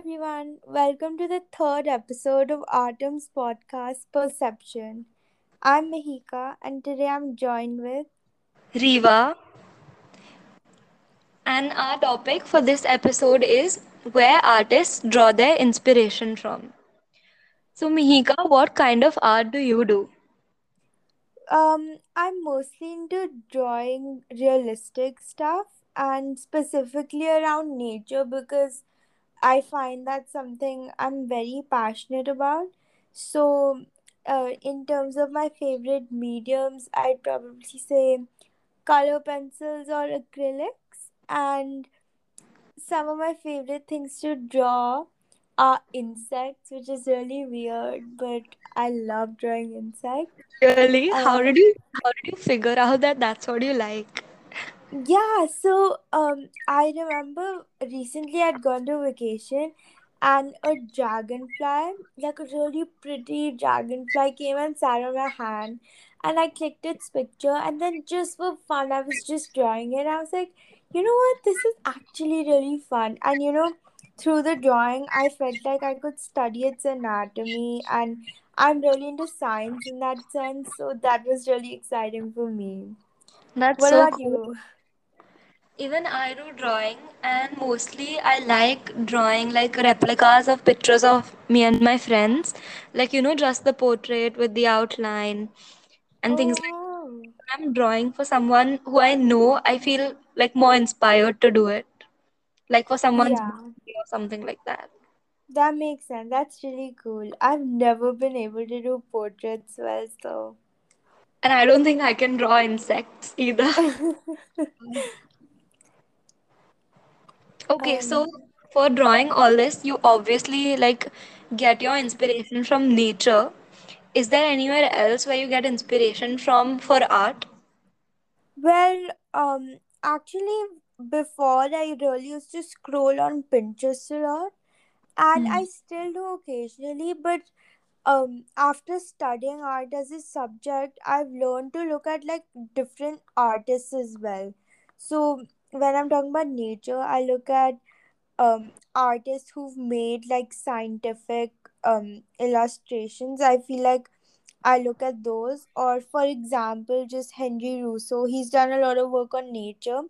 everyone. Welcome to the third episode of Autumn's podcast, Perception. I'm Mihika, and today I'm joined with. Riva, and our topic for this episode is where artists draw their inspiration from. So, Mihika, what kind of art do you do? Um, I'm mostly into drawing realistic stuff and specifically around nature because I find that something I'm very passionate about. So, uh, in terms of my favorite mediums, I'd probably say color pencils or acrylics. And some of my favorite things to draw are insects, which is really weird, but I love drawing insects. Really? How Uh, did you how did you figure out that that's what you like? Yeah, so um I remember recently I'd gone to vacation and a dragonfly, like a really pretty dragonfly came and sat on my hand and I clicked its picture and then just for fun I was just drawing it. I was like, you know what, this is actually really fun. And you know, through the drawing I felt like I could study its anatomy and I'm really into science in that sense, so that was really exciting for me. That's What so about cool. you? Even I do drawing, and mostly I like drawing like replicas of pictures of me and my friends. Like, you know, just the portrait with the outline and things Oh like that. I'm drawing for someone who I know, I feel like more inspired to do it. Like for someone's Yeah, or something like that. that makes sense. That's really cool. I've never been able to do portraits well, so. And I don't think I can draw insects either. Okay, so um, for drawing all this, you obviously like get your inspiration from nature. Is there anywhere else where you get inspiration from for art? well, um, actually, before I really used to scroll on Pinterest a lot, and Hmm. I still do occasionally, but um, after studying art as a subject, I've learned to look at like different artists as well. So when I'm talking about nature, I look at um artists who've made like scientific um illustrations. I feel like i look at those. Or for example just Henri Rousseau. He's done a lot of work on nature.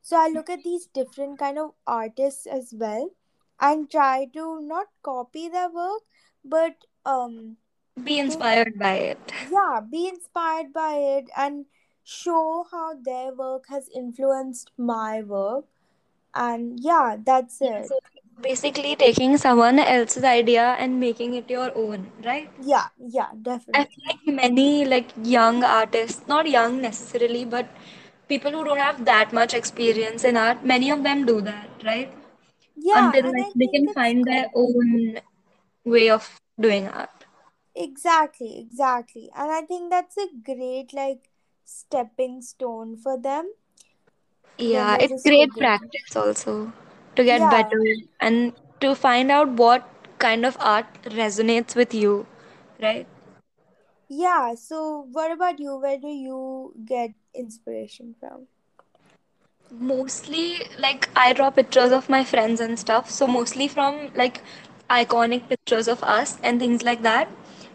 So i look at these different kind of artists as well and try to not copy their work but um Be inspired by it. yeah be inspired by it and show how their work has influenced my work and yeah that's it so basically taking someone else's idea and making it your own, right? Yeah, yeah, definitely I feel like many like young artists, not young necessarily, but people who don't have that much experience in art, many of them do that, right? Yeah, Until like they can find their own way of doing art. Exactly, exactly. And I think that's a great like stepping stone for them Yeah, it's great practice also to get Yeah, better and to find out what kind of art resonates with you, right? yeah. So what about you? Where do you get inspiration from? Mostly, like, I draw pictures of my friends and stuff, so mostly from like iconic pictures of us and things like that.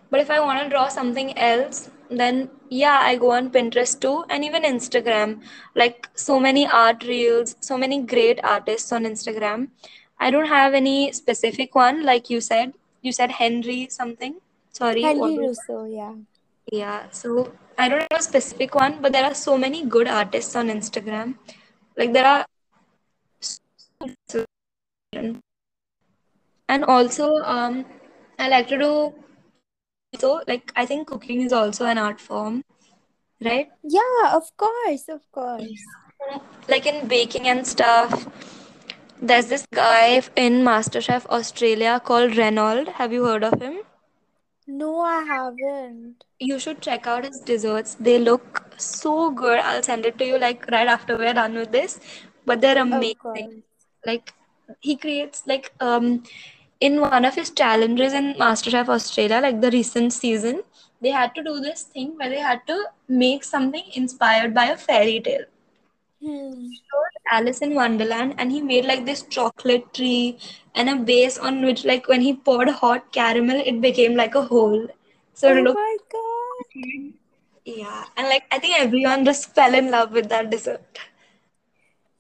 But if I want to draw something else, then yeah, I go on Pinterest too, and even Instagram. Like, so many art reels, so many great artists on Instagram. I don't have any specific one, like you said. You said Henry something. Sorry, Henri Rousseau, yeah. yeah, so I don't have a specific one, but there are so many good artists on Instagram. Like there are and also um I like to do so like I think cooking is also an art form, right? Yeah, of course, of course. Like in baking and stuff. There's this guy in MasterChef Australia called Reynold. Have you heard of him? No, I haven't. You should check out his desserts. They look so good. I'll send it to you like right after we're done with this. But they're amazing. Like he creates like um in one of his challenges in MasterChef Australia, like the recent season, they had to do this thing where they had to make something inspired by a fairy tale. Hmm. Alice in Wonderland and he made like this chocolate tree and a base on which like when he poured hot caramel it became like a hole. So it Oh looked my god. yeah and like I think everyone just fell in love with that dessert.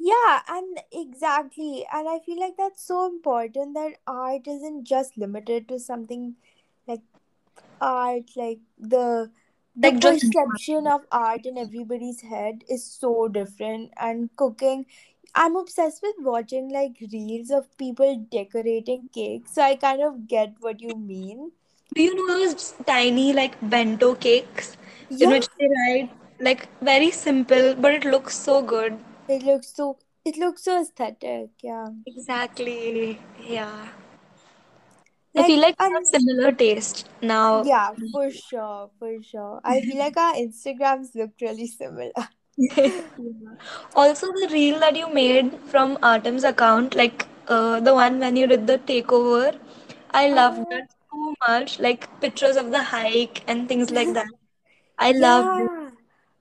Yeah, and exactly. And I feel like that's so important that art isn't just limited to something like art, like the the Like just perception of art in everybody's head is so different. And cooking, I'm obsessed with watching like reels of people decorating cakes, so I kind of get what you mean. do you know those tiny like bento cakes in Yeah, which they write like very simple but it looks so good. It looks so it looks so aesthetic. Yeah, Exactly. Yeah. I feel like like we have similar taste now. Yeah, for sure, for sure. I feel like our Instagrams look really similar. Yeah. Also, the reel that you made from Artem's account, like uh, the one when you did the takeover, I loved Oh, that so much. Like pictures of the hike and things like that. I loved it.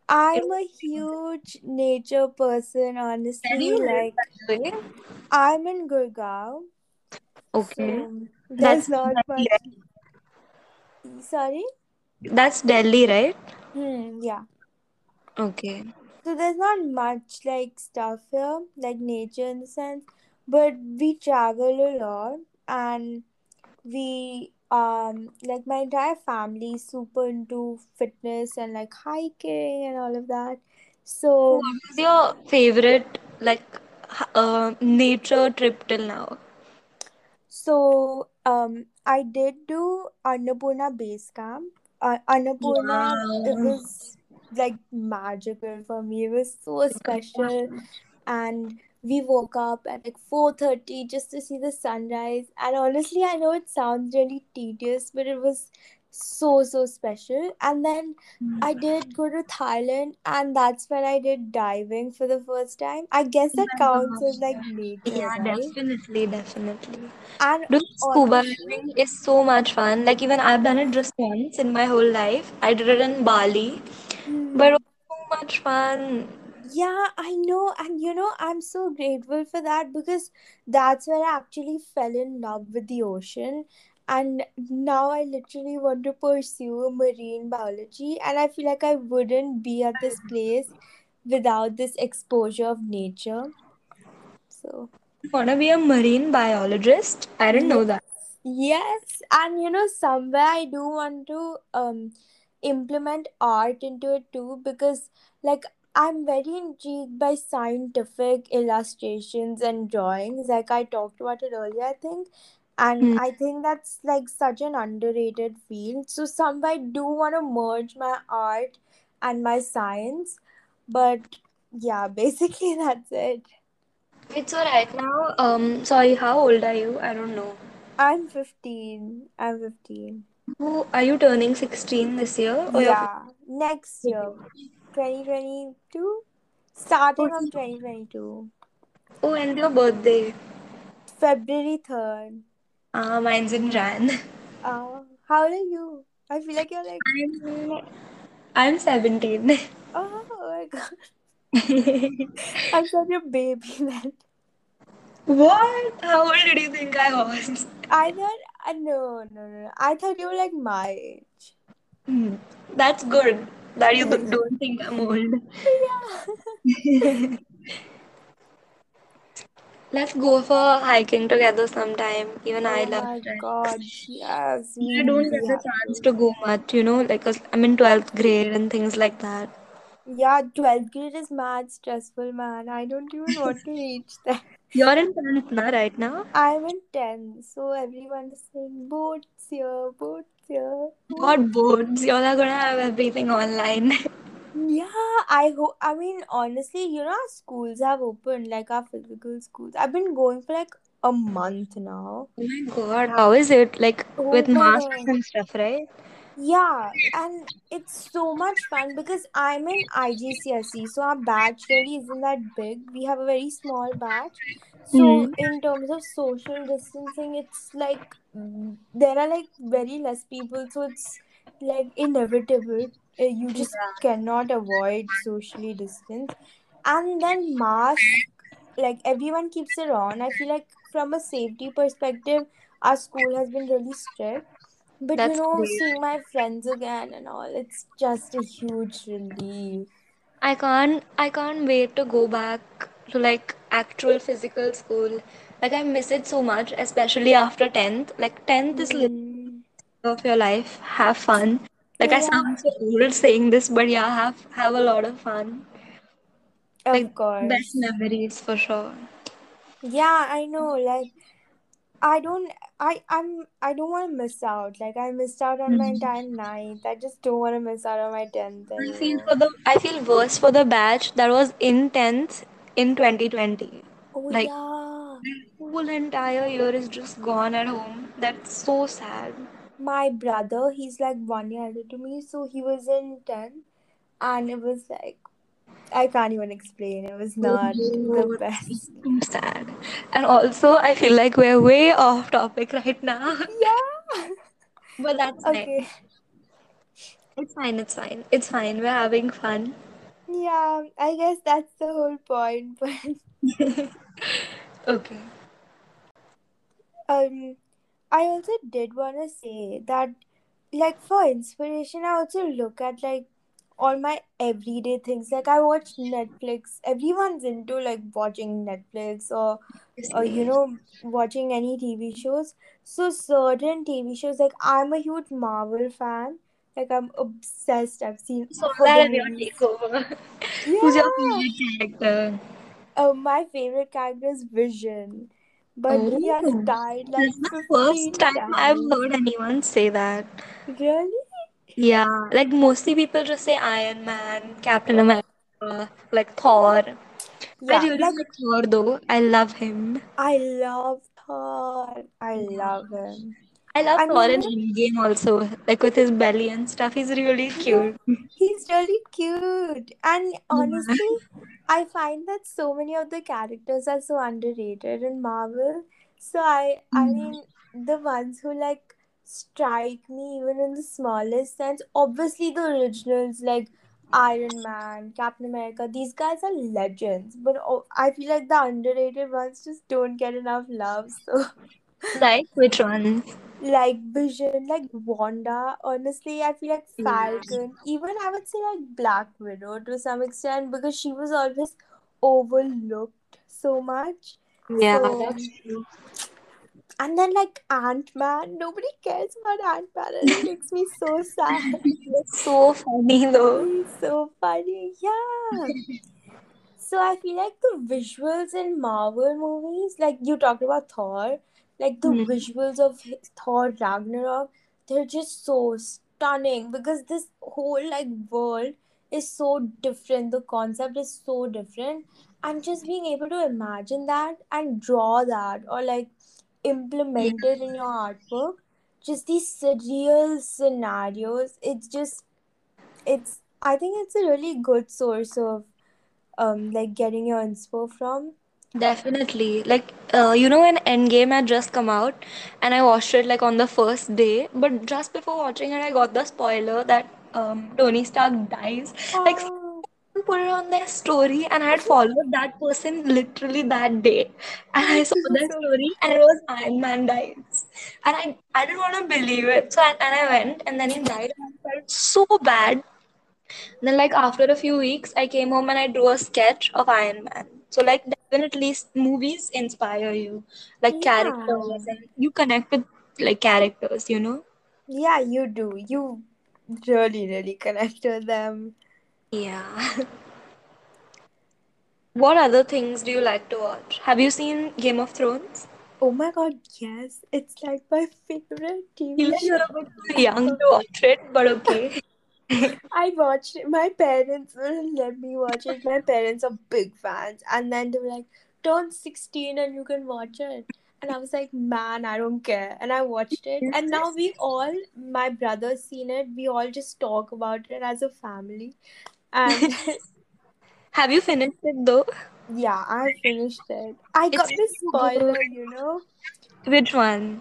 I'm a huge nature person, honestly. Like? I'm in Gurgaon, Okay. so there's That's not Delhi, much. right? Sorry? That's Delhi, right? Hmm, yeah. Okay. So there's not much like stuff here, like nature in the sense, but we travel a lot and we um like my entire family is super into fitness and like hiking and all of that. So What was your favorite like uh, nature trip till now? so um i did do annapurna base camp. Uh, annapurna it was like magical for me. It was so special and we woke up at like 4:30 just to see the sunrise and honestly i know it sounds really tedious but it was so so special and then i did go to thailand and that's when i did diving for the first time i guess that counts as like nature Yeah, right definitely, definitely. and Doing scuba diving is so much fun. Like even I've done it just once in my whole life. I did it in Bali, but it hmm, was so much fun. Yeah, I know. And you know, I'm so grateful for that because that's where I actually fell in love with the ocean. And now I literally want to pursue marine biology. And I feel like I wouldn't be at this place without this exposure of nature. So. You wanna be a marine biologist? I didn't know that. yes, and you know, somewhere I do want to um implement art into it too because like I'm very intrigued by scientific illustrations and drawings, like I talked about it earlier, I think. And Hmm. I think that's like such an underrated field. So somewhere I do want to merge my art and my science. But yeah, basically that's it. It's alright now, um, sorry, how old are you? I don't know. I'm 15. I'm 15. Who are you turning 16 this year or you're Yeah, next year, 2022, starting of 2022, Oh, and your birthday. February 3rd. Ah, mine's in Jan. Uh, how old are you? I feel like you're like, I'm I'm 17. oh my god, I'm such a baby then. What? How old did you think I was? I thought, uh, no, no, no, no. I thought you were like my age. Hmm. That's good that you don't think I'm old. yeah. Let's go for hiking together sometime. Even I Oh love my god, yes, we I don't get we the chance to. go much, you know, like I'm in 12th grade and things like that. Yeah, 12th grade is mad stressful, man. I don't even want to reach there. You're in 10th now, right now? I'm in 10, so everyone is saying boats here, boats What? What boards? Y'all are gonna have everything online. Yeah, I hope. I mean, honestly, you know, our schools have opened, like our physical schools. I've been going for like a month now. Oh my God, how is it? Like Oh with masks god. and stuff, right? Yeah, and it's so much fun because I'm in IGCSE, so our batch really isn't that big. We have a very small batch. So, Hmm. in terms of social distancing, it's like mm, there are like very less people, so it's like inevitable. Uh, You just Yeah. cannot avoid socially distance. and then mask like everyone keeps it on i feel like from a safety perspective our school has been really strict but you know great. seeing my friends again and all it's just a huge relief I can't I can't wait to go back to like actual physical school. Like I miss it so much, especially after 10th. Like 10th is mm, of your life. Have fun. Like I sound so old saying this, but yeah, have have a lot of fun. of Like best memories for sure. yeah i know like i don't i i'm i don't want to miss out like i missed out on my entire ninth i just don't want to miss out on my 10th I feel for the I feel worse for the batch that was in 10th in 2020. oh Like yeah the whole entire year is just gone at home. That's so sad. my brother he's like one year older to me so he was in 10 and it was like i can't even explain it was oh, not the Oh, best so sad. And also, I feel like we're way off topic right now. yeah But that's okay It's fine, it's fine. It's fine. We're having fun. Yeah i guess that's the whole point but Okay. um i also did want to say that like for inspiration i also look at like all my everyday things. Like i watch netflix. Everyone's into like watching netflix or or you know watching any tv shows. So certain tv shows like i'm a huge marvel fan like i'm obsessed i've seen So that your takeover. Who's your yeah favorite character? uh, my favorite character is vision but he has Oh, died like that's the first 15 time I've heard anyone say that. really Yeah, like mostly people just say Iron Man, Captain America, like Thor. I yeah really like like Thor though. I love him. I love Thor. I love him. I love I Thor mean, in Endgame also, like with his belly and stuff. He's really cute. he's really cute. And Yeah. honestly, I find that so many of the characters are so underrated in Marvel. So I, I Mm. mean, the ones who like strike me even in the smallest sense. Obviously, the originals like Iron Man, Captain America. These guys are legends. But oh, I feel like the underrated ones just don't get enough love. So. Like which one? like Vision, like Wanda. Honestly, I feel like. Falcon, even I would say like Black Widow to some extent because she was always overlooked so much. Yeah, So, that's true. and then like Ant Man, nobody cares about Ant Man, and it makes me so sad. That's so funny though. So funny, yeah. So I feel like the visuals in Marvel movies, like you talked about Thor, like the Hmm. visuals of Thor Ragnarok, they're just so stunning because this whole like world is so different. The concept is so different, and just being able to imagine that and draw that or like implement it in your artwork, just these surreal scenarios. It's just it's. I think it's a really good source of um like getting your inspo from. Definitely. Like, uh, you know, when Endgame had just come out, and I watched it like on the first day, but just before watching it, I got the spoiler that um Tony Stark dies. Like, Oh, someone put it on their story, and I had followed that person literally that day, and I saw that story, and it was Iron Man dies, and I I didn't want to believe it. So I, and I went, and then he died, and I felt so bad. Then, like after a few weeks, I came home and I drew a sketch of Iron Man. So, like, definitely movies inspire you, like yeah. characters, and you connect with like characters, you know? Yeah, you do. You really, really connect with them. Yeah. What other things do you like to watch? Have you seen Game of Thrones? Oh my god, yes. It's like my favorite TV you're a bit young to watch it, but okay. I watched it. My parents wouldn't let me watch it. My parents are big fans. And then they were like, turn 16 and you can watch it. And I was like, man, I don't care. And I watched it. And now we all, my brother's seen it. We all just talk about it as a family. And Have you finished it though? yeah, I finished it. I It's got the spoiler, you know. Which one?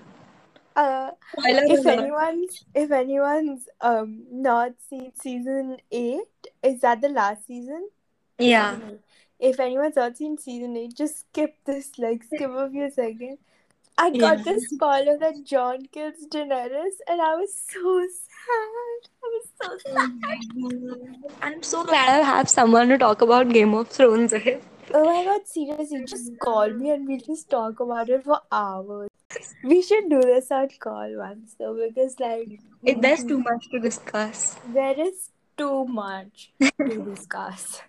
Uh, if anyone's if anyone's um not seen season eight, is that the last season? Yeah. If anyone's not seen season 8, just skip this, like, skip a few seconds. I Yeah. got this call that Jon kills Daenerys, and I was so sad. I was so sad. I'm so glad I have someone to talk about Game of Thrones with. Oh my god, seriously, just call me and we'll just talk about it for hours. We should do this on call once though, because like It, there's too much to discuss. there is too much to discuss.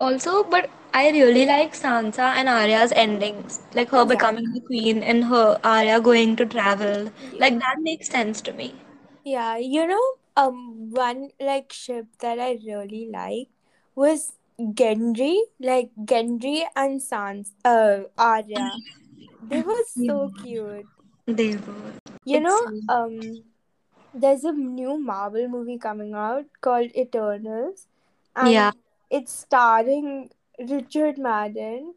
Also, but I really like Sansa and Arya's endings. Like her Yeah. becoming the queen and her Arya going to travel. Like that makes sense to me. Yeah, you know, um, one like ship that I really liked was Gendry, like Gendry and Sans, uh, Arya. They were so cute. They were. You It's know, um, there's a new Marvel movie coming out called Eternals, and Yeah. it's starring Richard Madden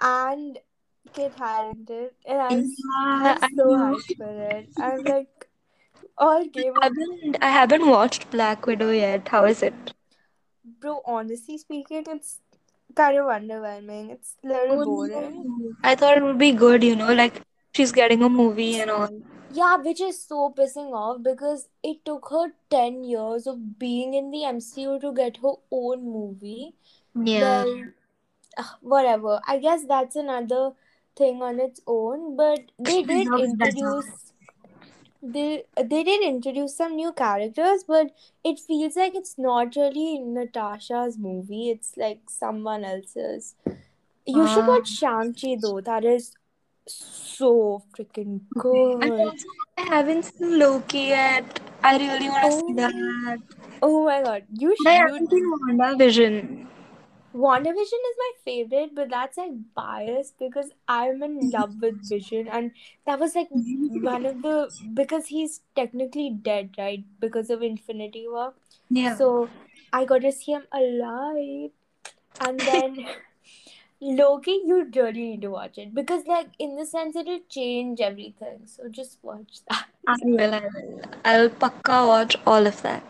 and Kit Harington, and I'm, Yeah, I'm so hyped for it. I'm like, all Game I haven't I haven't watched Black Widow yet. How is it? Bro, honestly speaking, it's kind of underwhelming. It's a little Oh, boring. no. I thought it would be good, you know, like she's getting a movie and all. Yeah, which is so pissing off because it took her 10 years of being in the MCU to get her own movie. Yeah. Well, ugh, whatever. I guess that's another thing on its own, but they did deserves better. introduce they they did introduce some new characters, but it feels like it's not really Natasha's movie. It's like someone else's. You should Ah. watch Shang-Chi though. That is so freaking And good. also, I haven't seen Loki yet. I really want to see Oh, that. oh my god. You should. I haven't seen WandaVision. WandaVision is my favorite, but that's like biased because I'm in love with Vision, and that was like one of the because he's technically dead, right? Because of Infinity War. Yeah. So I got to see him alive, and then Loki, you really need to watch it because, like, in the sense, it'll change everything. So just watch that. I will, I will. I'll pakka watch all of that.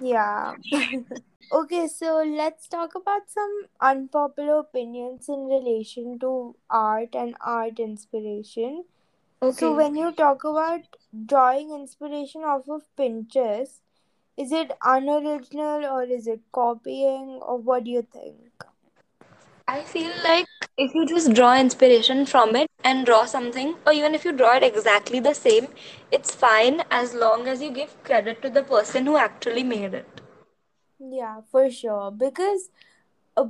Yeah. okay, so let's talk about some unpopular opinions in relation to art and art inspiration. So, when you talk about drawing inspiration off of Pinterest, is it unoriginal or is it copying, or what do you think? I feel like if you just draw inspiration from it and draw something, or even if you draw it exactly the same, it's fine as long as you give credit to the person who actually made it. Yeah, for sure. Because uh,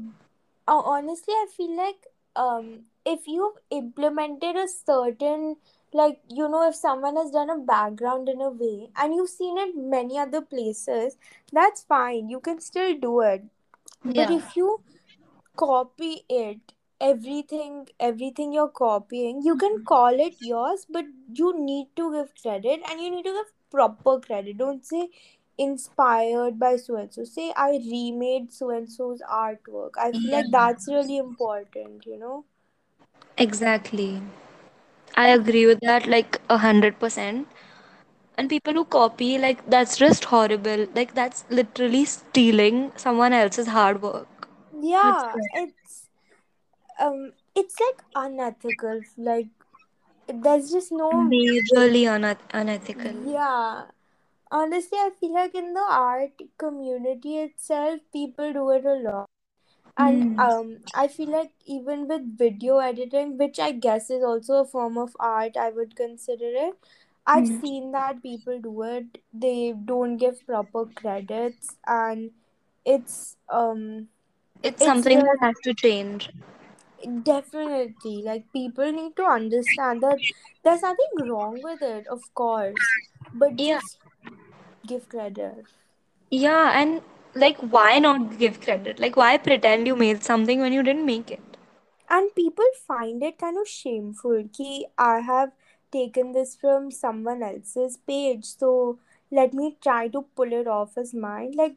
uh, honestly, I feel like um, if you've implemented a certain, like, you know, if someone has done a background in a way and you've seen it many other places, that's fine. You can still do it. But Yeah. if you copy it, everything, everything you're copying, you can call it yours, but you need to give credit and you need to give proper credit. Don't say inspired by so and so. Say I remade so and so's artwork. I feel like that's really important, you know? Exactly. I agree with that like a hundred percent. And people who copy, like, that's just horrible. Like, that's literally stealing someone else's hard work. Yeah, it's um it's like unethical. Like there's just no majorly unath- unethical. yeah. Honestly, I feel like in the art community itself, people do it a lot. And Hmm. um, I feel like even with video editing, which I guess is also a form of art, I would consider it. I've Hmm. seen that people do it. They don't give proper credits, and it's um, It's it's something that has to change. definitely like people need to understand that there's nothing wrong with it, of course, but Yeah. just give credit. Yeah, and like, why not give credit? Like, why pretend you made something when you didn't make it? and people find it kind of shameful ki i have taken this from someone else's page so let me try to pull it off as mine like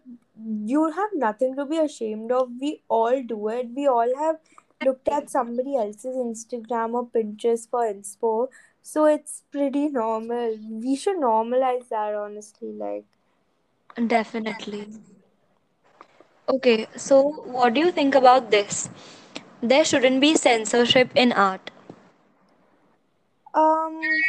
you have nothing to be ashamed of we all do it we all have looked at somebody else's instagram or pinterest for inspo so it's pretty normal we should normalize that honestly like Definitely. Okay, so what do you think about this? There shouldn't be censorship in art. Um,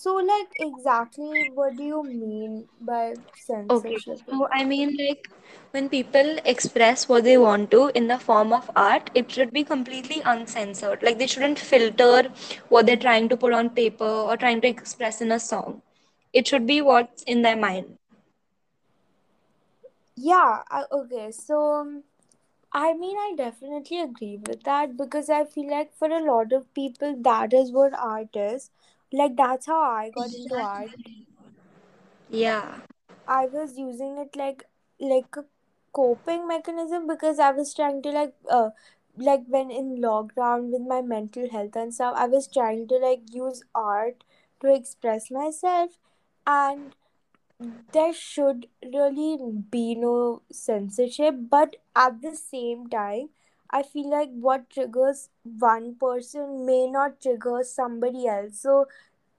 so like exactly what do you mean by censorship in so I mean, like, when people express what they want to in the form of art, it should be completely uncensored. Like, they shouldn't filter what they're trying to put on paper or trying to express in a song. It should be what's in their mind. Yeah, I, okay. So I mean, I definitely agree with that because I feel like for a lot of people, that is what art is. Like, that's how I got into art. Yeah. I was using it like like a coping mechanism because I was trying to like uh like when in lockdown with my mental health and stuff, I was trying to like use art to express myself and there should really be no censorship but at the same time i feel like what triggers one person may not trigger somebody else so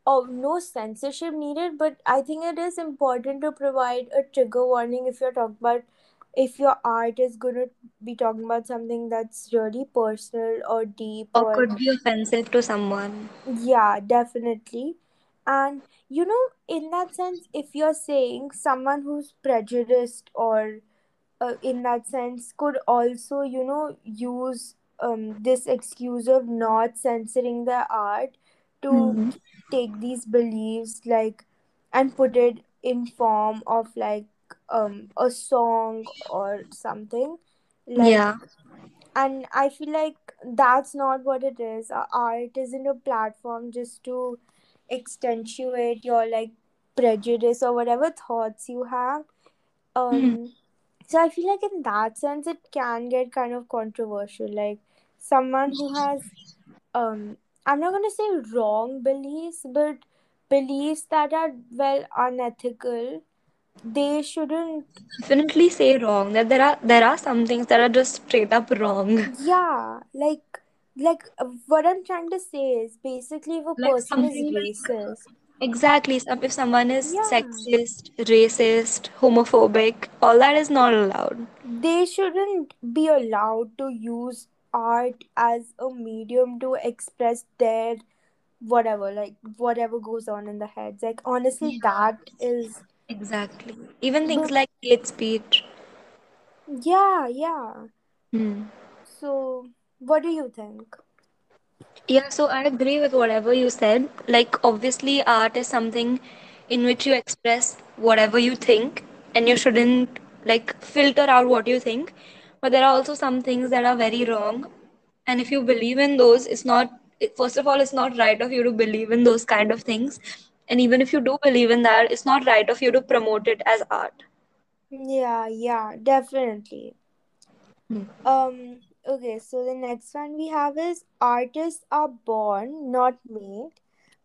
oh no censorship needed but i think it is important to provide a trigger warning if you're talking about if your art is going to be talking about something that's really personal or deep Or or could be offensive to someone. yeah, definitely. And you know, in that sense, if you're saying someone who's prejudiced or uh, in that sense could also, you know, use um, this excuse of not censoring the art to hmm take these beliefs like and put it in form of like um a song or something like Yeah. and i feel like that's not what it is. Art isn't a platform just to accentuate your like prejudice or whatever thoughts you have. Um so i feel like in that sense it can get kind of controversial like someone who has um i'm not going to say wrong beliefs but beliefs that are well unethical they shouldn't Definitely say wrong that there are there are some things that are just straight up wrong. Yeah, like like what I'm trying to say is basically if a Like person is racist, exactly some if someone is yeah, sexist, racist, homophobic, all that is not allowed. they shouldn't be allowed to use art as a medium to express their whatever, like whatever goes on in the heads. Like honestly, that is exactly. Even things but like hate speech. yeah, yeah. Hmm. So what do you think? Yeah, so I agree with whatever you said. Like, obviously, art is something in which you express whatever you think, and you shouldn't like filter out what you think. But there are also some things that are very wrong, and if you believe in those, it's not, it- first of all, it's not right of you to believe in those kind of things. And even if you do believe in that, it's not right of you to promote it as art. Yeah, yeah, definitely. Hmm. Um, okay, so the next one we have is artists are born, not made.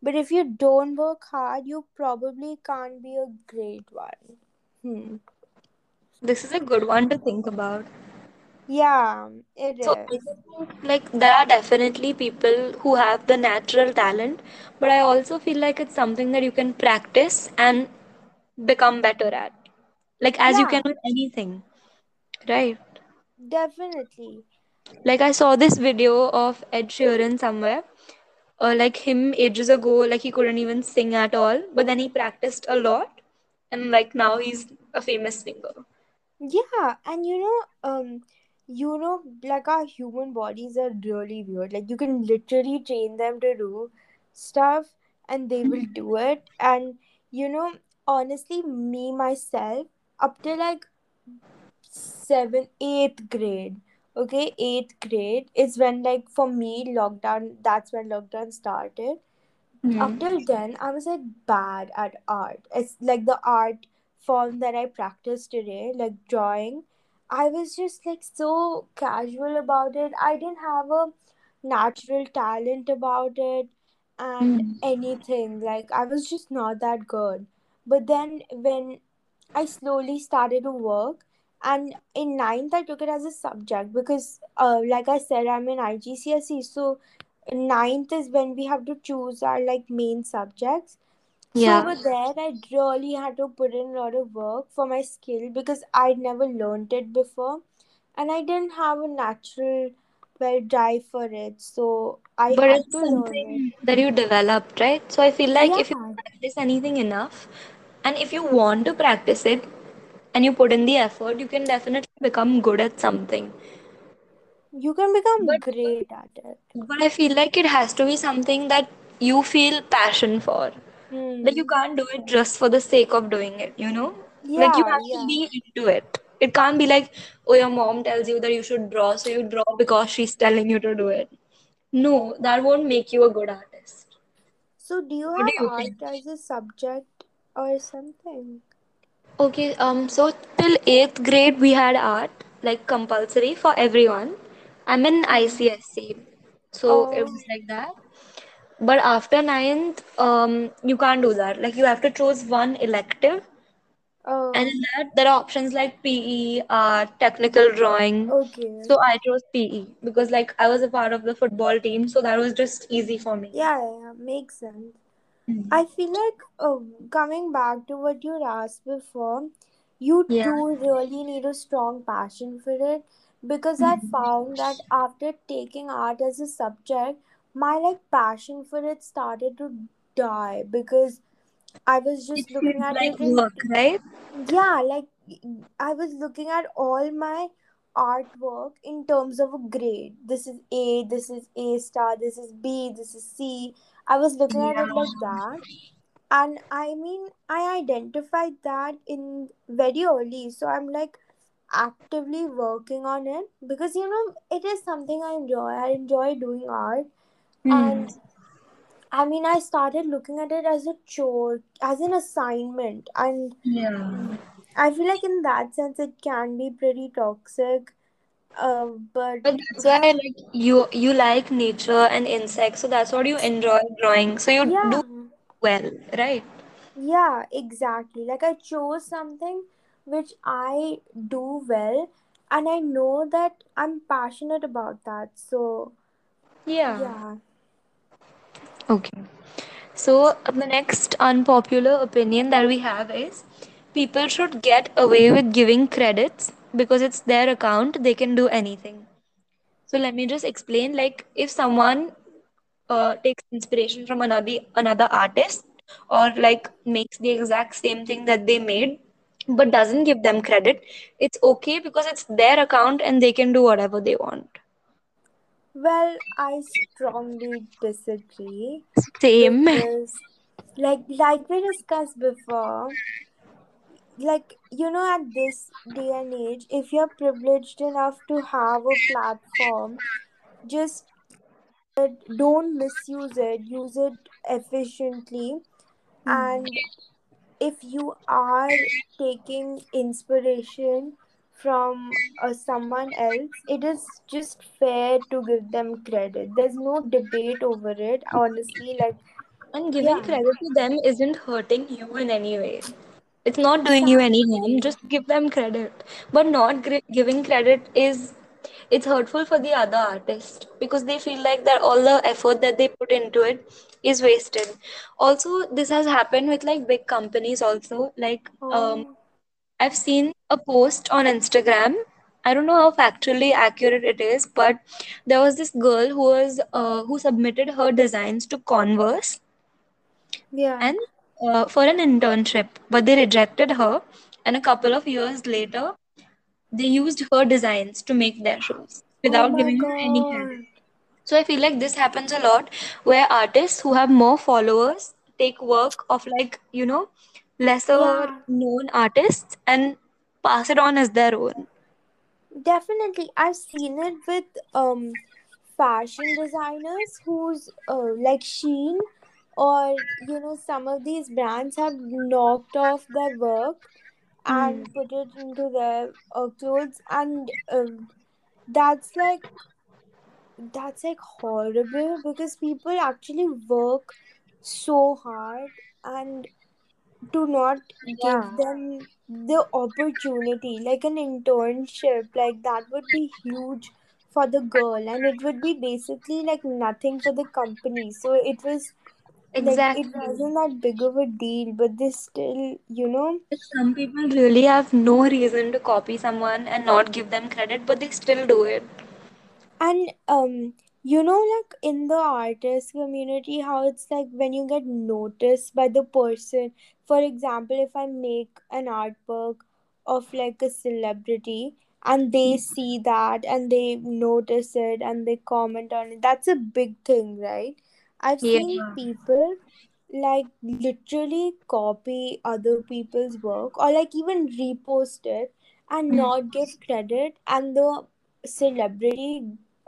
But if you don't work hard, you probably can't be a great one. Hmm. This is a good one to think about. Yeah, it So I think like there are definitely people who have the natural talent, but I also feel like it's something that you can practice and become better at. Like as you can Yeah, with anything, right? definitely. Like I saw this video of Ed Sheeran somewhere. Uh, like him ages ago, like he couldn't even sing at all, but then he practiced a lot, and like now he's a famous singer. Yeah, and you know, um, you know, like our human bodies are really weird. Like you can literally train them to do stuff and they will do it. And you know, honestly, me myself, up to like seventh, eighth grade. Okay, eighth grade is when like for me lockdown. That's when lockdown started Hmm. till then i was like bad at art it's like the art form that i practice today like drawing i was just like so casual about it i didn't have a natural talent about it and Hmm. anything like i was just not that good but then when i slowly started to work and in ninth i took it as a subject because uh, like i said i'm in igcse so ninth is when we have to choose our like main subjects yeah. So over there, I really had to put in a lot of work for my skill because I'd never learned it before, and I didn't have a natural well drive for it. So I But had it's to learn it. something that you developed, right? So I feel like if you practice anything enough and if you want to practice it and you put in the effort, you can definitely become good at something. you can become But great at it. but I feel like it has to be something that you feel passion for. Like you Hmm. can't do it just for the sake of doing it, you know? Like you Yeah, have to be into it. It can't be like, oh, your mom tells you that you should draw, so you draw because she's telling you to do it. No, that won't make you a good artist. So do you What do have you think? art as a subject or something? Okay, um, so till eighth grade we had art, like compulsory for everyone. I'm in. ICSE, so it Oh, was like that. But after ninth, um, you can't do that. Like you have to choose one elective, and oh, in that there are options like PE, art, technical drawing. okay. So I chose PE because like I was a part of the football team, so that was just easy for me. Yeah, yeah, makes sense. I feel like um, coming back to what you asked before, you Yeah. do really need a strong passion for it because I Mhm. found that after taking art as a subject, my like passion for it started to die because I was It just looking feels at like it in work, right? yeah like i was looking at all my artwork in terms of a grade this is a this is a star this is b this is c i was looking at it like that and i mean i identified that in very early so i'm like actively working on it because you know it is something i enjoy i enjoy doing art Hmm. and i mean i started looking at it as a chore as an assignment and Yeah. I feel like in that sense it can be pretty toxic. Uh, but But that's why like you you like nature and insects, so that's what you enjoy drawing. So you yeah, do well, right? yeah, exactly. Like I chose something which I do well, and I know that I'm passionate about that. So Yeah. yeah, Okay. So uh, the next unpopular opinion that we have is people should get away with giving credits because it's their account, they can do anything. So let me just explain like if someone uh, takes inspiration from another another artist or like makes the exact same thing that they made but doesn't give them credit it's okay because it's their account and they can do whatever they want well, I strongly disagree same because, like, like we discussed before, like you know at this day and age if you're privileged enough to have a platform just don't misuse it use it efficiently. And if you are taking inspiration from uh, someone else it is just fair to give them credit. There's no debate over it honestly like and giving yeah. credit to them isn't hurting you in any way it's not doing you any harm. Just give them credit. But not gri- giving credit is it's hurtful for the other artist because they feel like that all the effort that they put into it is wasted. Also this has happened with like big companies also. Like um oh i've seen a post on instagram. I don't know how factually accurate it is but there was this girl who was uh, who submitted her designs to converse. Yeah. And uh, for an internship but they rejected her and a couple of years later they used her designs to make their shoes oh without my giving her any credit. So I feel like this happens a lot where artists who have more followers take work of like, you know, lesser yeah known artists and pass it on as their own. Definitely, I've seen it with um fashion designers who's uh, like Shein or you know some of these brands have knocked off their work Hmm. and put it into their uh, clothes and um, that's like that's like horrible because people actually work so hard and to not Yeah. give them the opportunity like an internship like that would be huge for the girl and it would be basically like nothing for the company so it was Like it Exactly. wasn't that big of a deal, but they still, you know, Some people really have no reason to copy someone and not give them credit, but they still do it. and um you know like in the artist community how it's like when you get noticed by the person for example if i make an artwork of like a celebrity and they see that and they notice it and they comment on it that's a big thing right i've Yeah. seen people like literally copy other people's work or like even repost it and Mm. not get credit and the celebrity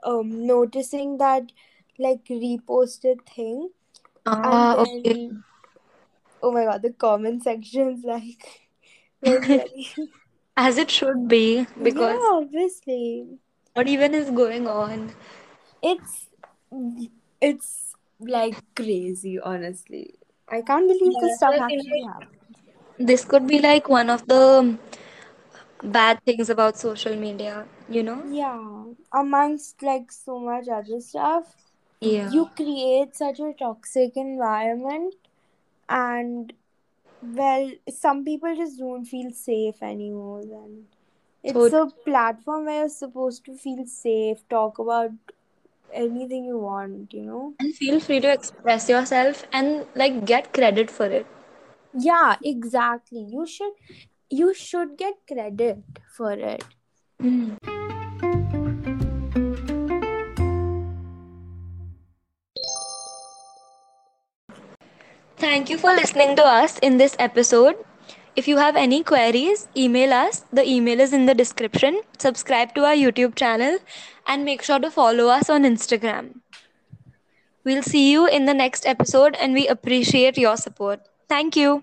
um noticing that like reposted thing and Ah, okay. oh my god the comment sections like As it should be, yeah because obviously what even is going on? it's it's like crazy honestly i can't believe Yeah, this stuff actually happened this could be like one of the bad things about social media, you know? yeah amongst like so much other stuff Yeah. you create such a toxic environment and well some people just don't feel safe anymore then it's a platform where you're supposed to feel safe talk about anything you want you know and feel free to express yourself and like get credit for it. yeah exactly you should you should get credit for it Mm. Thank you for listening to us in this episode. If you have any queries, email us. The email is in the description. Subscribe to our YouTube channel and make sure to follow us on Instagram. We'll see you in the next episode and we appreciate your support. Thank you.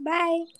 bye